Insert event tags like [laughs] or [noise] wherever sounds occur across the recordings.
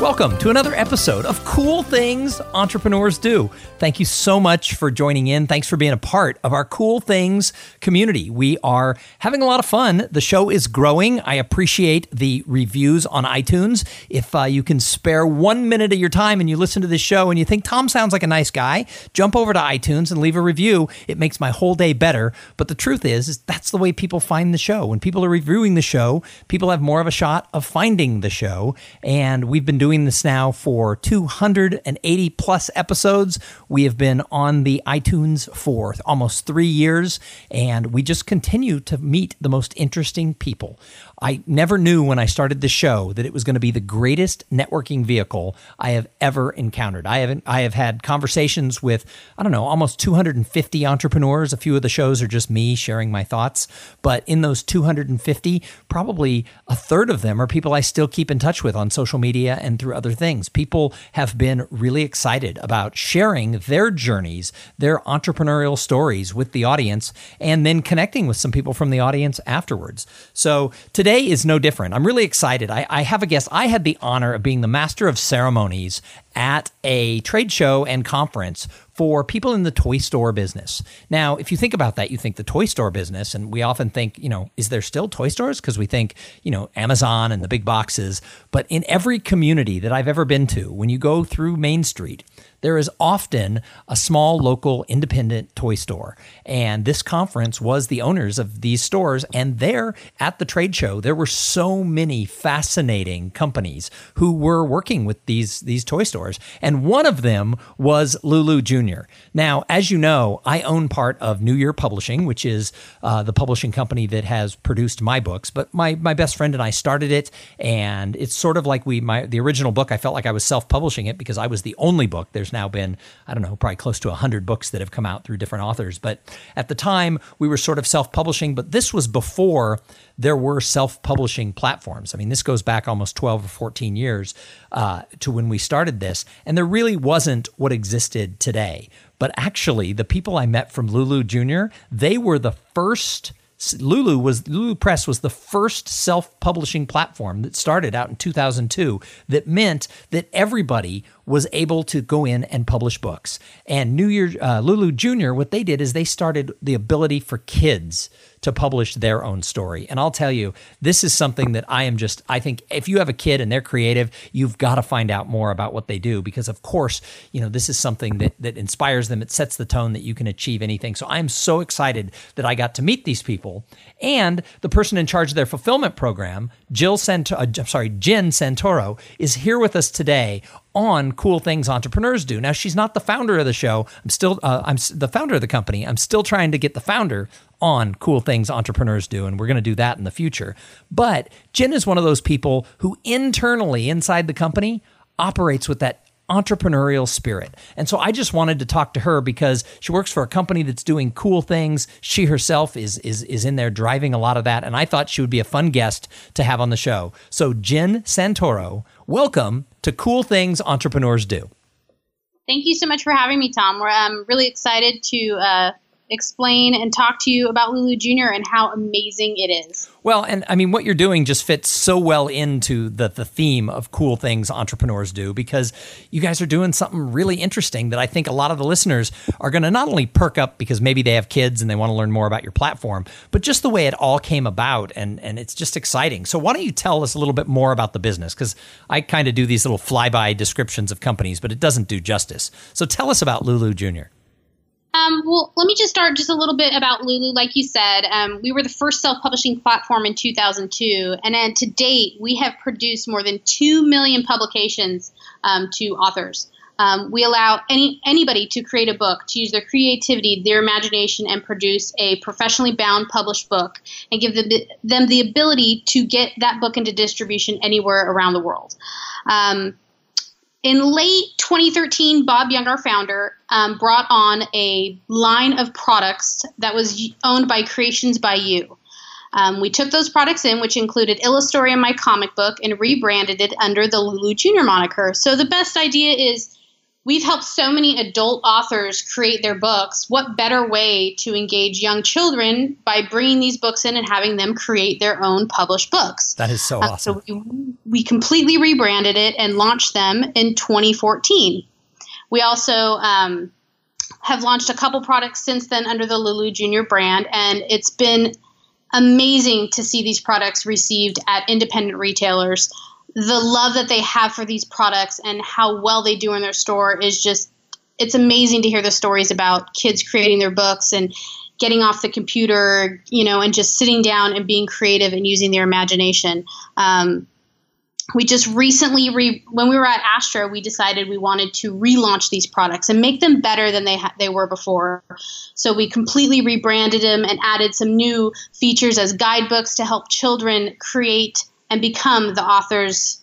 Welcome to another episode of Cool Things Entrepreneurs Do. Thank you so much for joining in. Thanks for being a part of our Cool Things community. We are having a lot of fun. The show is growing. I appreciate the reviews on iTunes. If uh, you can spare one minute of your time and you listen to this show and you think Tom sounds like a nice guy, jump over to iTunes and leave a review. It makes my whole day better. But the truth is, is that's the way people find the show. When people are reviewing the show, people have more of a shot of finding the show. And we've been doing this now for 280 plus episodes. We have been on the iTunes for almost three years, and we just continue to meet the most interesting people. I never knew when I started the show that it was going to be the greatest networking vehicle I have ever encountered. I haven't I have had conversations with I don't know almost 250 entrepreneurs. A few of the shows are just me sharing my thoughts, but in those 250, probably a third of them are people I still keep in touch with on social media and through other things. People have been really excited about sharing their journeys, their entrepreneurial stories with the audience, and then connecting with some people from the audience afterwards. So today is no different. I'm really excited. I, I have a guest. I had the honor of being the master of ceremonies at a trade show and conference for people in the toy store business. Now, if you think about that, you think the toy store business, and we often think, you know, is there still toy stores? Because we think, you know, Amazon and the big boxes. But in every community that I've ever been to, when you go through Main Street, there is often a small local independent toy store. And this conference was the owners of these stores. And there at the trade show, there were so many fascinating companies who were working with these, these toy stores. And one of them was Lulu Jr. Now, as you know, I own part of New Year Publishing, which is uh, the publishing company that has produced my books. But my, my best friend and I started it. And it's sort of like we, my, the original book, I felt like I was self publishing it because I was the only book. There's now been, I don't know, probably close to 100 books that have come out through different authors. But at the time, we were sort of self publishing, but this was before there were self publishing platforms. I mean, this goes back almost 12 or 14 years uh, to when we started this. And there really wasn't what existed today. But actually, the people I met from Lulu Jr., they were the first Lulu was Lulu Press was the first self-publishing platform that started out in 2002 that meant that everybody was able to go in and publish books. And New Year uh, Lulu Jr. what they did is they started the ability for kids to publish their own story. And I'll tell you, this is something that I am just, I think if you have a kid and they're creative, you've got to find out more about what they do because, of course, you know, this is something that, that inspires them. It sets the tone that you can achieve anything. So I'm so excited that I got to meet these people. And the person in charge of their fulfillment program, Jill Sant- uh, I'm sorry, Jen Santoro, is here with us today on cool things entrepreneurs do. Now she's not the founder of the show. I'm still uh, I'm the founder of the company. I'm still trying to get the founder on cool things entrepreneurs do and we're going to do that in the future. But Jen is one of those people who internally inside the company operates with that entrepreneurial spirit. And so I just wanted to talk to her because she works for a company that's doing cool things. She herself is is is in there driving a lot of that and I thought she would be a fun guest to have on the show. So Jen Santoro, welcome to Cool Things Entrepreneurs Do. Thank you so much for having me, Tom. We're um, really excited to uh, explain and talk to you about Lulu Jr. and how amazing it is. Well, and I mean, what you're doing just fits so well into the, the theme of cool things entrepreneurs do because you guys are doing something really interesting that I think a lot of the listeners are going to not only perk up because maybe they have kids and they want to learn more about your platform, but just the way it all came about. And, and it's just exciting. So, why don't you tell us a little bit more about the business? Because I kind of do these little flyby descriptions of companies, but it doesn't do justice. So, tell us about Lulu Jr. Um, well, let me just start just a little bit about Lulu. Like you said, um, we were the first self-publishing platform in 2002, and to date, we have produced more than two million publications um, to authors. Um, we allow any anybody to create a book, to use their creativity, their imagination, and produce a professionally bound published book, and give them, them the ability to get that book into distribution anywhere around the world. Um, in late 2013, Bob Young, our founder, um, brought on a line of products that was owned by Creations by You. Um, we took those products in, which included Illustory and my comic book, and rebranded it under the Lulu Junior moniker. So the best idea is we've helped so many adult authors create their books. What better way to engage young children by bringing these books in and having them create their own published books? That is so uh, awesome. So we, we completely rebranded it and launched them in 2014. We also um, have launched a couple products since then under the Lulu Junior brand, and it's been amazing to see these products received at independent retailers the love that they have for these products and how well they do in their store is just it's amazing to hear the stories about kids creating their books and getting off the computer, you know, and just sitting down and being creative and using their imagination. Um, we just recently, re- when we were at Astra, we decided we wanted to relaunch these products and make them better than they ha- they were before. So we completely rebranded them and added some new features as guidebooks to help children create and become the authors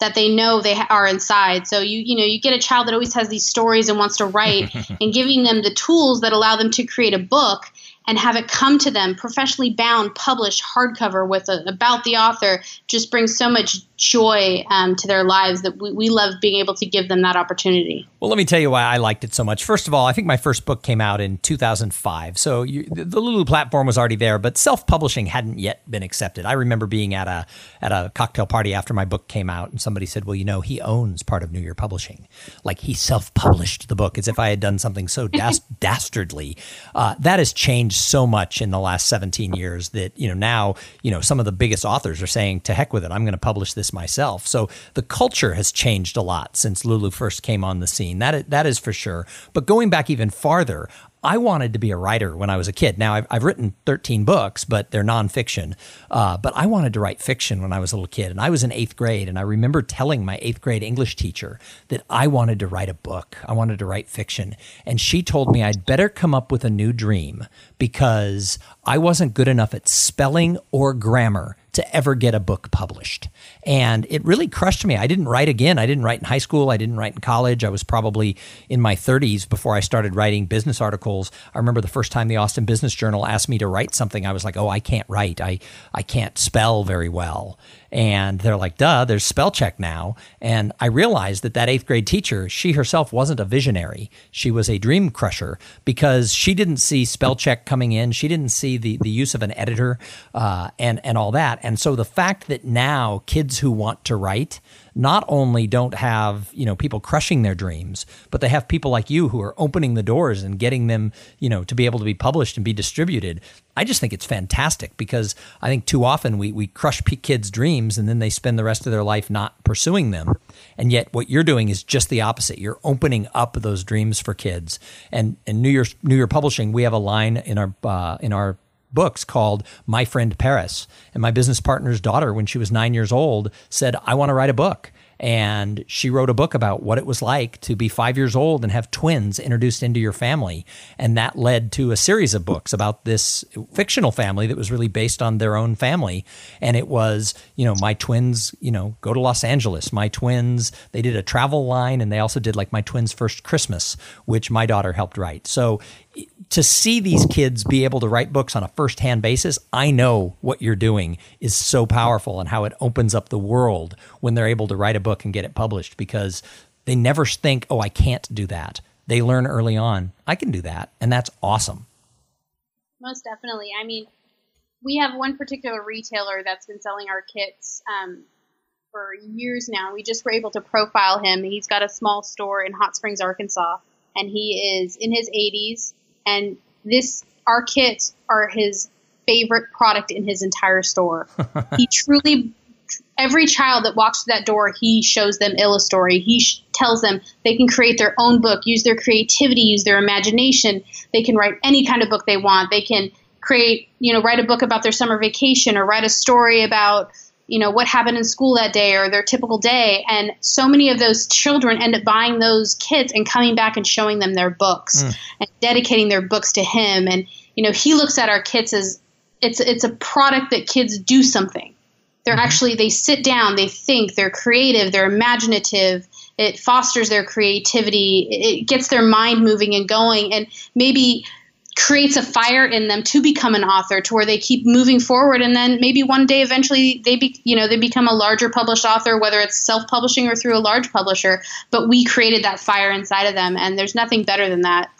that they know they are inside. So you you know you get a child that always has these stories and wants to write, [laughs] and giving them the tools that allow them to create a book and have it come to them professionally bound, published hardcover with a, about the author just brings so much joy um, to their lives that we, we love being able to give them that opportunity. Well, let me tell you why I liked it so much. First of all, I think my first book came out in 2005. So you, the Lulu platform was already there, but self-publishing hadn't yet been accepted. I remember being at a at a cocktail party after my book came out and somebody said, "Well, you know, he owns part of New Year Publishing." Like he self-published the book as if I had done something so das- [laughs] dastardly. Uh, that has changed so much in the last 17 years that, you know, now, you know, some of the biggest authors are saying, "To heck with it. I'm going to publish this myself." So the culture has changed a lot since Lulu first came on the scene. That that is for sure. But going back even farther, I wanted to be a writer when I was a kid. Now, I've, I've written 13 books, but they're nonfiction. Uh, but I wanted to write fiction when I was a little kid. And I was in eighth grade. And I remember telling my eighth grade English teacher that I wanted to write a book. I wanted to write fiction. And she told me I'd better come up with a new dream because I wasn't good enough at spelling or grammar to ever get a book published. And it really crushed me. I didn't write again. I didn't write in high school. I didn't write in college. I was probably in my 30s before I started writing business articles. I remember the first time the Austin Business Journal asked me to write something, I was like, oh, I can't write. I, I can't spell very well. And they're like, duh, there's spell check now. And I realized that that eighth grade teacher, she herself wasn't a visionary. She was a dream crusher because she didn't see spell check coming in. She didn't see the, the use of an editor uh, and, and all that. And so the fact that now kids who want to write, not only don't have you know people crushing their dreams, but they have people like you who are opening the doors and getting them you know to be able to be published and be distributed. I just think it's fantastic because I think too often we we crush kids' dreams and then they spend the rest of their life not pursuing them. And yet, what you're doing is just the opposite. You're opening up those dreams for kids. And and New Year New Year Publishing, we have a line in our uh, in our books called My Friend Paris. And my business partner's daughter, when she was nine years old, said, I want to write a book. And she wrote a book about what it was like to be five years old and have twins introduced into your family. And that led to a series of books about this fictional family that was really based on their own family. And it was, you know, my twins, you know, go to Los Angeles. My twins, they did a travel line and they also did like my twins' first Christmas, which my daughter helped write. So to see these kids be able to write books on a first-hand basis, I know what you're doing is so powerful and how it opens up the world when they're able to write a book and get it published because they never think, "Oh, I can't do that." They learn early on, "I can do that." And that's awesome. Most definitely. I mean, we have one particular retailer that's been selling our kits um, for years now. We just were able to profile him. He's got a small store in Hot Springs, Arkansas, and he is in his 80s and this our kits are his favorite product in his entire store. [laughs] he truly every child that walks through that door, he shows them Illustory. He sh- tells them they can create their own book, use their creativity, use their imagination. They can write any kind of book they want. They can create, you know, write a book about their summer vacation or write a story about you know what happened in school that day or their typical day. And so many of those children end up buying those kits and coming back and showing them their books mm. and dedicating their books to him. And you know he looks at our kits as it's it's a product that kids do something. They're mm-hmm. actually they sit down they think they're creative they're imaginative. It fosters their creativity. It gets their mind moving and going. And maybe creates a fire in them to become an author to where they keep moving forward and then maybe one day eventually they be, you know they become a larger published author whether it's self-publishing or through a large publisher but we created that fire inside of them and there's nothing better than that.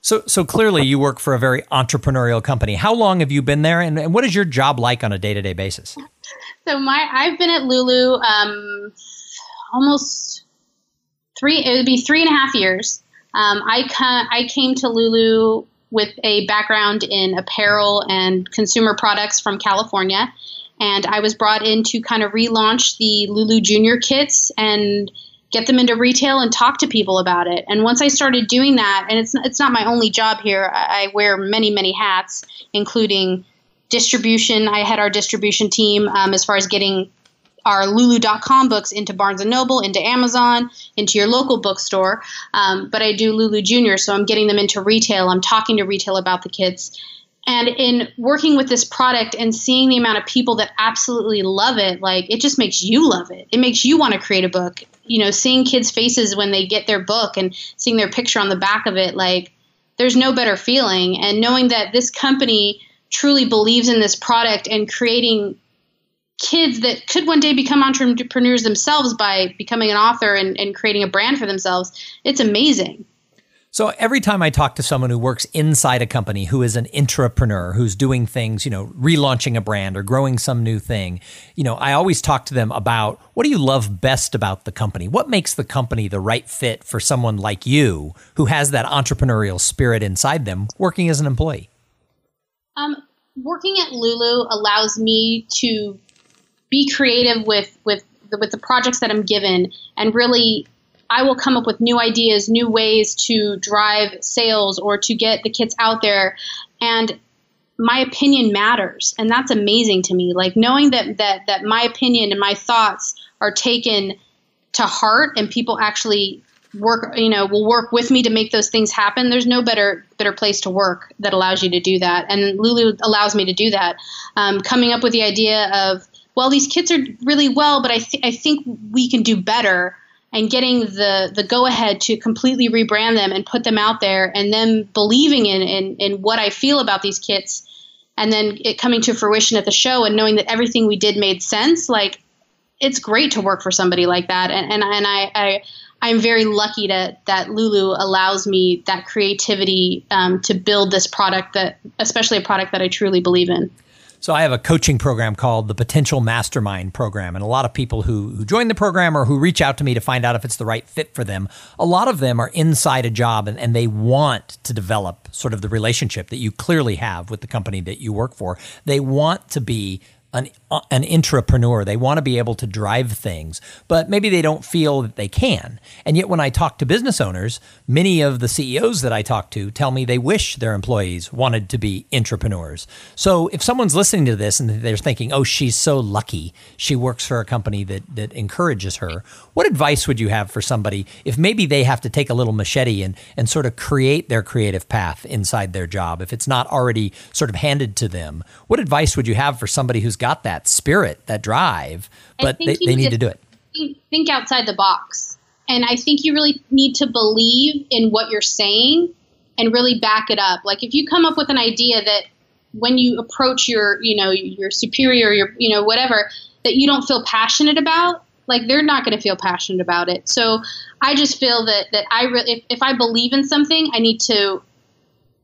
So so clearly you work for a very entrepreneurial company. How long have you been there and, and what is your job like on a day-to-day basis? [laughs] So my i've been at lulu um, almost three it would be three and a half years. Um, I, ca- I came to Lulu with a background in apparel and consumer products from California. And I was brought in to kind of relaunch the Lulu Junior kits and get them into retail and talk to people about it. And once I started doing that, and it's it's not my only job here. I, wear many many hats, including distribution. I had our distribution team um, as far as getting our lulu.com books into barnes and noble into amazon into your local bookstore. Um, but i do lulu junior so i'm getting them into retail. I'm talking to retail about the kids. And in working with this product and seeing the amount of people that absolutely love it like it just makes you love it. It makes you want to create a book. You know seeing kids faces when they get their book and seeing their picture on the back of it like there's no better feeling. And knowing that this company truly believes in this product and creating kids that could one day become entrepreneurs themselves by becoming an author and, and creating a brand for themselves. It's amazing. So every time I talk to someone who works inside a company who is an intrapreneur, who's doing things, you know, relaunching a brand or growing some new thing, you know, I always talk to them about what do you love best about the company? What makes the company the right fit for someone like you who has that entrepreneurial spirit inside them working as an employee? Um, working at Lulu allows me to be creative with with the, with the projects that I'm given, and really, I will come up with new ideas, new ways to drive sales or to get the kits out there, and my opinion matters, and that's amazing to me. Like knowing that that that my opinion and my thoughts are taken to heart, and people actually work you know will work with me to make those things happen there's no better better place to work that allows you to do that. And lulu allows me to do that. Um, coming up with the idea of well, these kids are really well, but I, th- I think we can do better. And getting the, the go ahead to completely rebrand them and put them out there, and then believing in, in, in what I feel about these kits, and then it coming to fruition at the show, and knowing that everything we did made sense. Like, it's great to work for somebody like that. And, and, and I, I I'm very lucky to, that Lulu allows me that creativity um, to build this product that, especially a product that I truly believe in. So I have a coaching program called the Potential Mastermind Program, and a lot of people who, who join the program or who reach out to me to find out if it's the right fit for them, a lot of them are inside a job and, and they want to develop sort of the relationship that you clearly have with the company that you work for. They want to be an, an intrapreneur. They want to be able to drive things, but maybe they don't feel that they can. And yet, when I talk to business owners, many of the CEOs that I talk to tell me they wish their employees wanted to be intrapreneurs. So, if someone's listening to this and they're thinking, oh, she's so lucky, she works for a company that, that encourages her, what advice would you have for somebody if maybe they have to take a little machete and, and sort of create their creative path inside their job, if it's not already sort of handed to them? What advice would you have for somebody who's got that spirit, that drive, but they, they need to do it. Think outside the box. And I think you really need to believe in what you're saying and really back it up. Like if you come up with an idea that when you approach your, you know, your superior, your, you know, whatever, that you don't feel passionate about, like they're not going to feel passionate about it. So I just feel that that I re- if, if I believe in something, I need to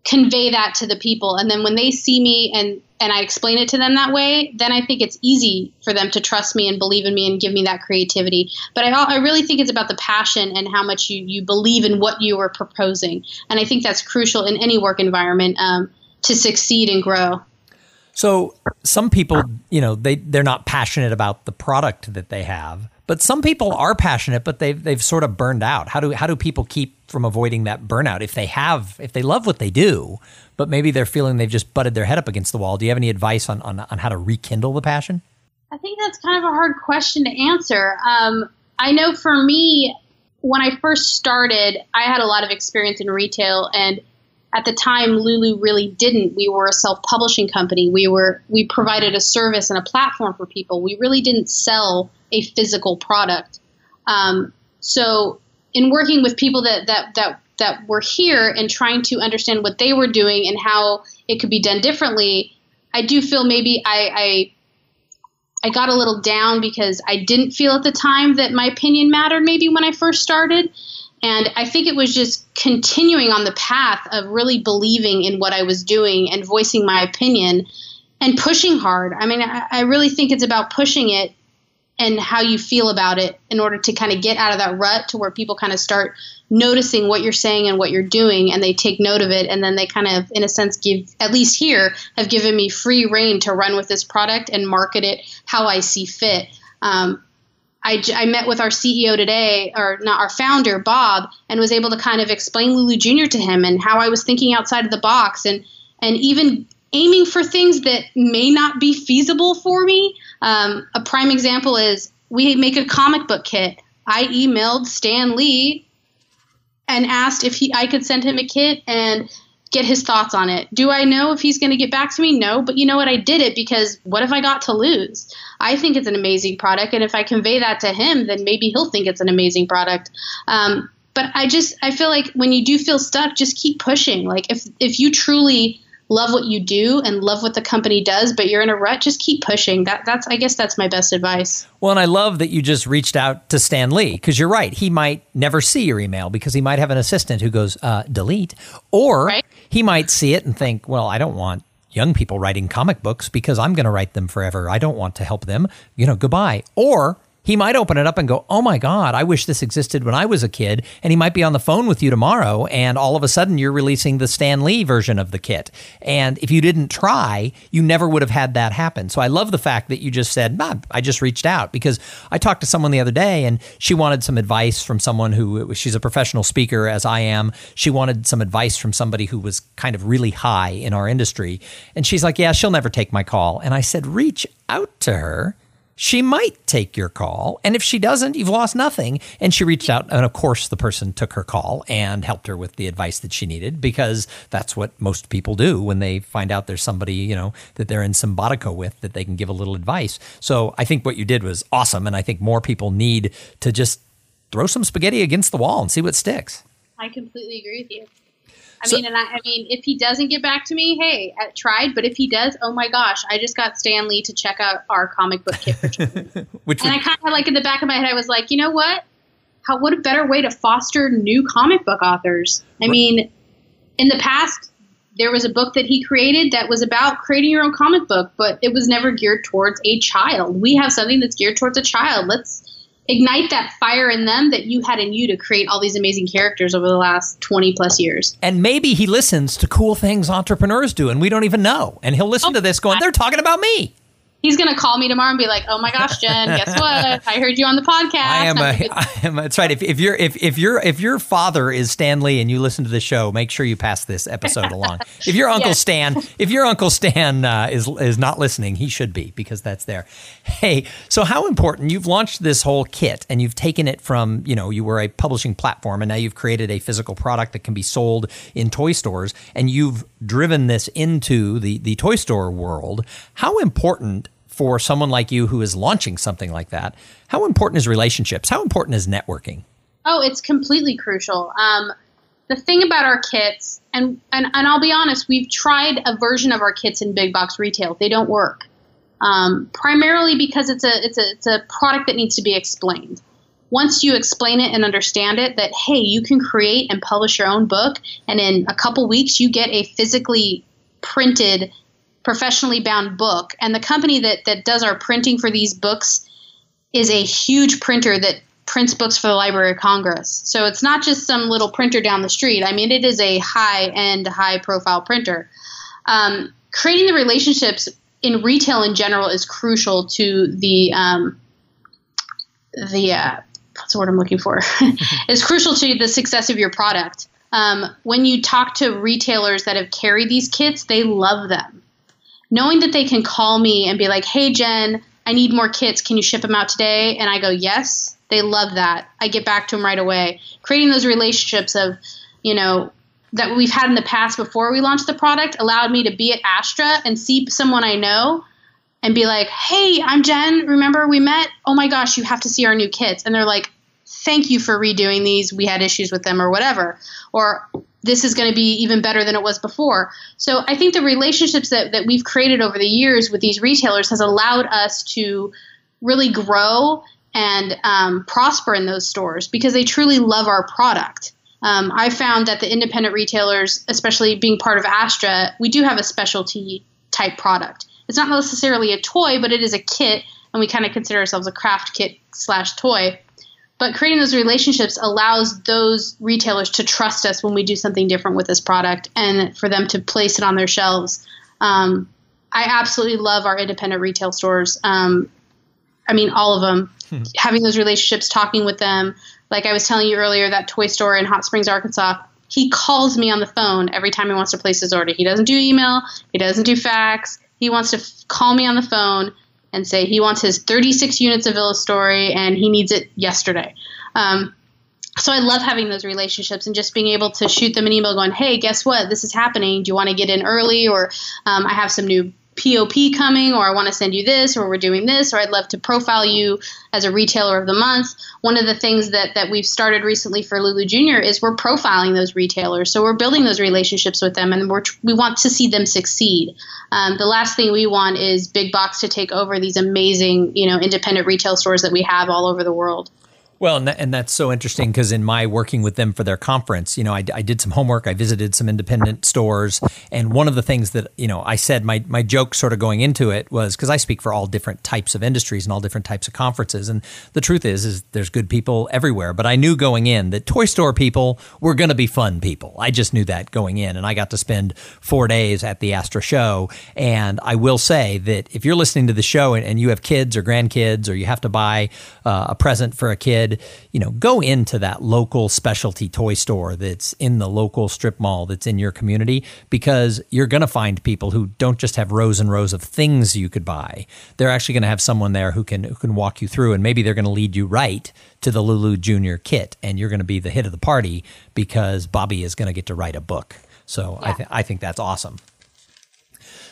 convey that to the people and then when they see me and and I explain it to them that way, then I think it's easy for them to trust me and believe in me and give me that creativity. But I, I really think it's about the passion and how much you, you believe in what you are proposing. And I think that's crucial in any work environment um, to succeed and grow. So some people, you know, they, they're not passionate about the product that they have but some people are passionate, but they've they've sort of burned out. How do how do people keep from avoiding that burnout if they have if they love what they do, but maybe they're feeling they've just butted their head up against the wall? Do you have any advice on on, on how to rekindle the passion? I think that's kind of a hard question to answer. Um, I know for me, when I first started, I had a lot of experience in retail, and at the time, Lulu really didn't. We were a self-publishing company. We were we provided a service and a platform for people. We really didn't sell a physical product. Um, so, in working with people that that that that were here and trying to understand what they were doing and how it could be done differently, I do feel maybe I, I I got a little down because I didn't feel at the time that my opinion mattered maybe when I first started. And I think it was just continuing on the path of really believing in what I was doing and voicing my opinion and pushing hard. I mean, I, I really think it's about pushing it and how you feel about it in order to kind of get out of that rut to where people kind of start noticing what you're saying and what you're doing and they take note of it and then they kind of in a sense give at least here have given me free reign to run with this product and market it how i see fit. Um, I, I met with our ceo today or not our founder bob and was able to kind of explain lulu junior to him and how i was thinking outside of the box and and even aiming for things that may not be feasible for me um, a prime example is we make a comic book kit. I emailed Stan Lee and asked if he I could send him a kit and get his thoughts on it. Do I know if he's going to get back to me? No, but you know what? I did it because what have I got to lose? I think it's an amazing product, and if I convey that to him, then maybe he'll think it's an amazing product. Um, but I just I feel like when you do feel stuck, just keep pushing. Like if if you truly love what you do and love what the company does, but you're in a rut, just keep pushing. That that's I guess that's my best advice. Well, and I love that you just reached out to Stan Lee because you're right. He might never see your email because he might have an assistant who goes uh, delete, or right? he might see it and think, well, I don't want young people writing comic books because I'm going to write them forever. I don't want to help them. You know, goodbye. Or he might open it up and go, Oh my God, I wish this existed when I was a kid. And he might be on the phone with you tomorrow, and all of a sudden you're releasing the Stan Lee version of the kit. And if you didn't try, you never would have had that happen. So I love the fact that you just said, nah, I just reached out because I talked to someone the other day and she wanted some advice from someone who she's a professional speaker, as I am. She wanted some advice from somebody who was kind of really high in our industry. And she's like, Yeah, she'll never take my call. And I said, Reach out to her she might take your call. And if she doesn't, you've lost nothing. And she reached out. And of course, the person took her call and helped her with the advice that she needed because that's what most people do when they find out there's somebody, you know, that they're in simpatico with that they can give a little advice. So I think what you did was awesome. And I think more people need to just throw some spaghetti against the wall and see what sticks. I completely agree with you. I so, mean, and I, I, mean, if he doesn't get back to me, hey, I tried. But if he does, oh my gosh, I just got Stan Lee to check out our comic book kit. [laughs] Which and would, I kind of like in the back of my head, I was like, you know what? How what a better way to foster new comic book authors? I right. mean, in the past, there was a book that he created that was about creating your own comic book, but it was never geared towards a child. We have something that's geared towards a child. Let's ignite that fire in them that you had in you to create all these amazing characters over the last 20 plus years. And maybe he listens to cool things entrepreneurs do and we don't even know. And he'll listen oh, to this going, they're talking about me he's going to call me tomorrow and be like, "Oh my gosh, Jen, guess what? I heard you on the podcast." I am. A, [laughs] [laughs] I am. That's right. If, if you're if if your if your father is Stanley and you listen to the show, make sure you pass this episode along. [laughs] If your uncle yes. Stan, if your uncle Stan uh, is is not listening, he should be because that's there. Hey, so how important you've launched this whole kit and you've taken it from you know you were a publishing platform and now you've created a physical product that can be sold in toy stores and you've driven this into the the toy store world. How important for someone like you who is launching something like that, how important is relationships? How important is networking? Oh, it's completely crucial. Um, the thing about our kits, and, and, and I'll be honest, we've tried a version of our kits in big box retail. They don't work. Um, primarily because it's a, it's, a, it's a product that needs to be explained. Once you explain it and understand it, that hey, you can create and publish your own book, and in a couple weeks you get a physically printed professionally bound book. And the company that, that does our printing for these books is a huge printer that prints books for the Library of Congress. So it's not just some little printer down the street. I mean, it is a high end, high profile printer. Um, creating the relationships in retail in general is crucial to the um, the uh, what's the word I'm looking for? [laughs] is crucial to the success of your product. Um, when you talk to retailers that have carried these kits, they love them knowing that they can call me and be like, hey, Jen, I need more kits. Can you ship them out today? And I go, yes. They love that. I get back to them right away. Creating those relationships of, you know, that we've had in the past before we launched the product allowed me to be at Astra and see someone I know and be like, hey, I'm Jen. Remember we met? Oh my gosh, you have to see our new kits. And they're like, thank you for redoing these. We had issues with them or whatever. Or this is going to be even better than it was before. So I think the relationships that, that we've created over the years with these retailers has allowed us to really grow and um, prosper in those stores because they truly love our product. Um, I found that the independent retailers, especially being part of Astra, we do have a specialty type product. It's not necessarily a toy, but it is a kit, and we kind of consider ourselves a craft kit slash toy. But creating those relationships allows those retailers to trust us when we do something different with this product and for them to place it on their shelves. Um, I absolutely love our independent retail stores. Um, I mean, all of them. Hmm. Having those relationships, talking with them. Like I was telling you earlier, that toy store in Hot Springs, Arkansas, he calls me on the phone every time he wants to place his order. He doesn't do email, he doesn't do fax. He wants to f- call me on the phone and say he wants his 36 units of Illustory and he needs it yesterday. Um, so I love having those relationships and just being able to shoot them an email going, hey, guess what? This is happening. Do you want to get in early? Or um, I have some new POP coming, or I want to send you this, or we're doing this, or I'd love to profile you as a retailer of the month. One of the things that, that we've started recently for Lulu Junior is we're profiling those retailers. So we're building those relationships with them, and we're, we want to see them succeed. Um, the last thing we want is big box to take over these amazing, you know, independent retail stores that we have all over the world. Well, and, that, and that's so interesting because in my working with them for their conference, you know, I, I, did some homework. I visited some independent stores, and one of the things that you know I said my my joke sort of going into it was because I speak for all different types of industries and all different types of conferences, and the truth is is there's good people everywhere. But I knew going in that toy store people were going to be fun people. I just knew that going in, and I got to spend four days at the Astra show. And I will say that if you're listening to the show and, and you have kids or grandkids, or you have to buy uh, a present for a kid you know, go into that local specialty toy store that's in the local strip mall that's in your community because you're going to find people who don't just have rows and rows of things you could buy. They're actually going to have someone there who can who can walk you through and maybe they're going to lead you right to the Lulu Junior kit and you're going to be the hit of the party because Bobby is going to get to write a book. So yeah. I, th- I think that's awesome.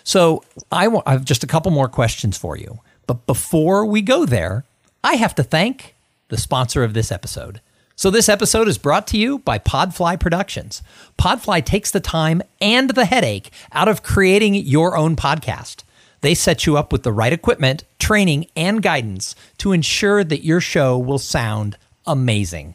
So I, w- I have just a couple more questions for you. But before we go there, I have to thank the sponsor of this episode. So, this episode is brought to you by Podfly Productions. Podfly takes the time and the headache out of creating your own podcast. They set you up with the right equipment, training, and guidance to ensure that your show will sound amazing.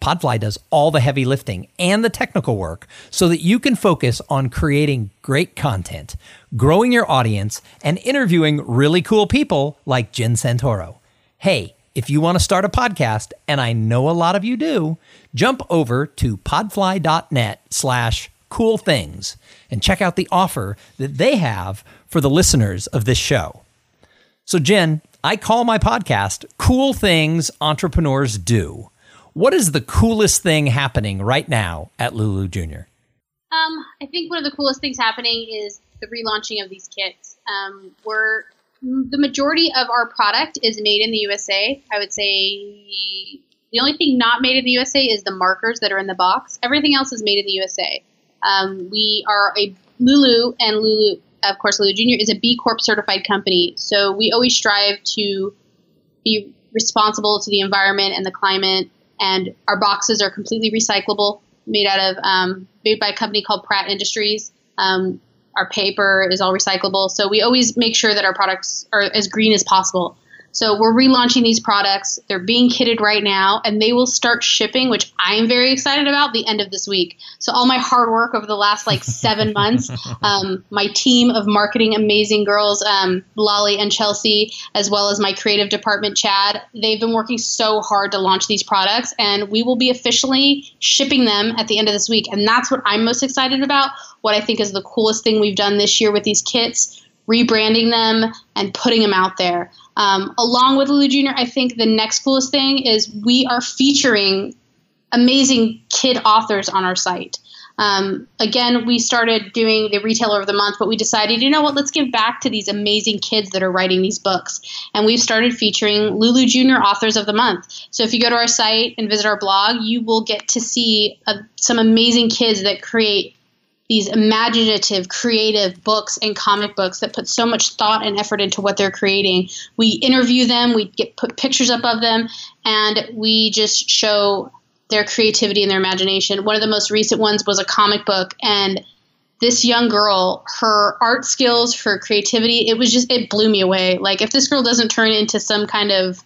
Podfly does all the heavy lifting and the technical work so that you can focus on creating great content, growing your audience, and interviewing really cool people like Jen Santoro. Hey, if you want to start a podcast, and I know a lot of you do, jump over to podfly.net slash cool things and check out the offer that they have for the listeners of this show. So, Jen, I call my podcast Cool Things Entrepreneurs Do. What is the coolest thing happening right now at Lulu Junior? Um, I think one of the coolest things happening is the relaunching of these kits. Um, we're the majority of our product is made in the USA. I would say the only thing not made in the USA is the markers that are in the box. Everything else is made in the USA. Um, we are a Lulu and Lulu, of course, Lulu Junior is a B Corp certified company. So we always strive to be responsible to the environment and the climate. And our boxes are completely recyclable, made out of um, made by a company called Pratt Industries. Um, our paper is all recyclable. So we always make sure that our products are as green as possible. So we're relaunching these products. They're being kitted right now, and they will start shipping, which I'm very excited about the end of this week. So all my hard work over the last like seven [laughs] months, um, my team of marketing amazing girls, um, Lolly and Chelsea, as well as my creative department, Chad, they've been working so hard to launch these products, and we will be officially shipping them at the end of this week. And that's what I'm most excited about. What I think is the coolest thing we've done this year with these kits rebranding them and putting them out there. Um, along with Lulu Junior, I think the next coolest thing is we are featuring amazing kid authors on our site. Um, again, we started doing the retailer of the month, but we decided, you know what, let's give back to these amazing kids that are writing these books. And we've started featuring Lulu Junior authors of the month. So if you go to our site and visit our blog, you will get to see uh, some amazing kids that create these imaginative, creative books and comic books that put so much thought and effort into what they're creating. We interview them, we get put pictures up of them, and we just show their creativity and their imagination. One of the most recent ones was a comic book, and this young girl, her art skills, her creativity, it was just it blew me away. Like if this girl doesn't turn into some kind of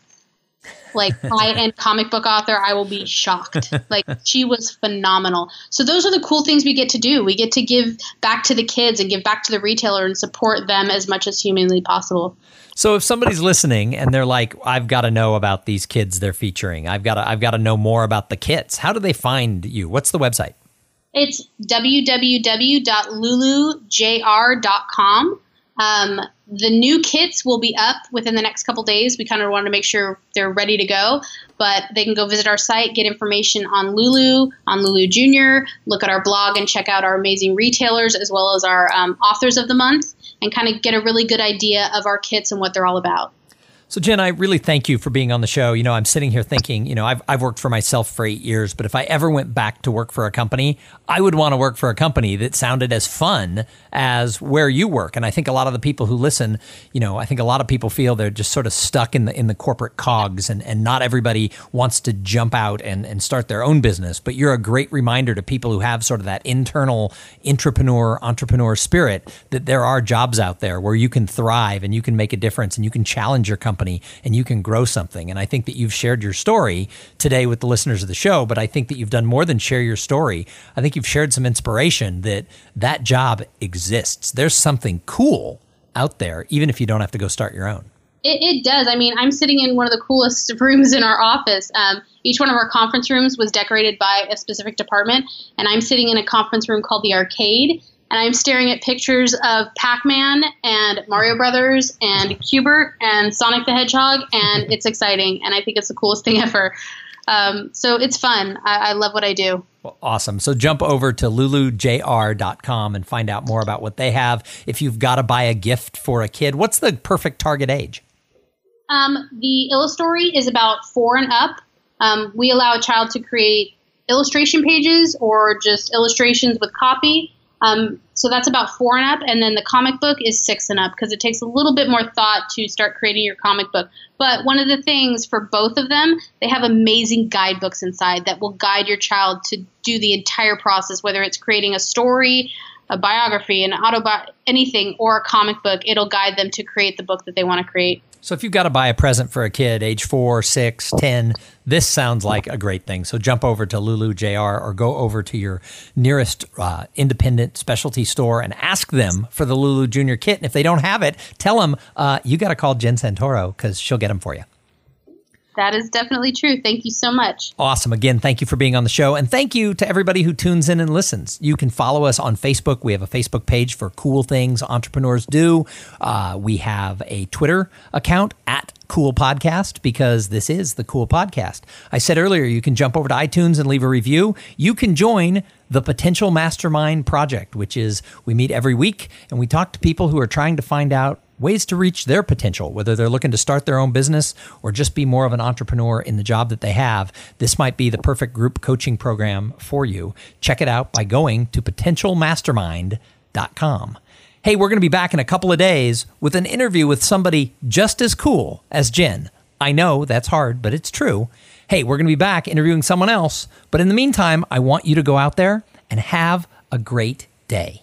like [laughs] high end comic book author, I will be shocked. Like she was phenomenal. So those are the cool things we get to do. We get to give back to the kids and give back to the retailer and support them as much as humanly possible. So if somebody's listening and they're like, I've got to know about these kids they're featuring. I've got to I've got to know more about the kits. How do they find you? What's the website? It's www.lulujr.com. Um, the new kits will be up within the next couple days. We kind of wanted to make sure they're ready to go, but they can go visit our site, get information on Lulu, on Lulu Junior, look at our blog, and check out our amazing retailers as well as our um, authors of the month, and kind of get a really good idea of our kits and what they're all about. So, Jen, I really thank you for being on the show. You know, I'm sitting here thinking, you know, I've, I've worked for myself for eight years, but if I ever went back to work for a company, I would want to work for a company that sounded as fun as where you work. And I think a lot of the people who listen, you know, I think a lot of people feel they're just sort of stuck in the in the corporate cogs and, and not everybody wants to jump out and, and start their own business. But you're a great reminder to people who have sort of that internal entrepreneur, entrepreneur spirit that there are jobs out there where you can thrive and you can make a difference and you can challenge your company company and you can grow something. And I think that you've shared your story today with the listeners of the show, but I think that you've done more than share your story. I think you've shared some inspiration that that job exists. There's something cool out there, even if you don't have to go start your own. It, it, does. I mean, I'm sitting in one of the coolest [laughs] rooms in our office. Um, each one of our conference rooms was decorated by a specific department, and I'm sitting in a conference room called the Arcade and I'm staring at pictures of Pac-Man and Mario Brothers and Q*bert and Sonic the Hedgehog, and it's exciting, and I think it's the coolest thing [laughs] ever. Um, so it's fun. I, I, love what I do. Well, awesome. So jump over to lulujr.com and find out more about what they have. If you've got to buy a gift for a kid, what's the perfect target age? Um, the Illustory is about four and up. Um, we allow a child to create illustration pages or just illustrations with copy. Um, so that's about four and up, and then the comic book is six and up because it takes a little bit more thought to start creating your comic book. But one of the things for both of them, they have amazing guidebooks inside that will guide your child to do the entire process, whether it's creating a story, a biography, an autobi, anything, or a comic book. It'll guide them to create the book that they want to create. So if you've got to buy a present for a kid age four, six, ten, this sounds like a great thing. So jump over to Lulu JR or go over to your nearest uh, independent specialty store and ask them for the Lulu Junior kit. And if they don't have it, tell them uh, you got to call Jen Santoro because she'll get them for you. That is definitely true. Thank you so much. Awesome. Again, thank you for being on the show. And thank you to everybody who tunes in and listens. You can follow us on Facebook. We have a Facebook page for cool things entrepreneurs do. Uh, we have a Twitter account at Cool Podcast because this is the Cool Podcast. I said earlier, you can jump over to iTunes and leave a review. You can join the Potential Mastermind Project, which is we meet every week and we talk to people who are trying to find out ways to reach their potential, whether they're looking to start their own business or just be more of an entrepreneur in the job that they have. This might be the perfect group coaching program for you. Check it out by going to potentialmastermind.com. Hey, we're going to be back in a couple of days with an interview with somebody just as cool as Jen. I know that's hard, but it's true. Hey, we're going to be back interviewing someone else. But in the meantime, I want you to go out there and have a great day.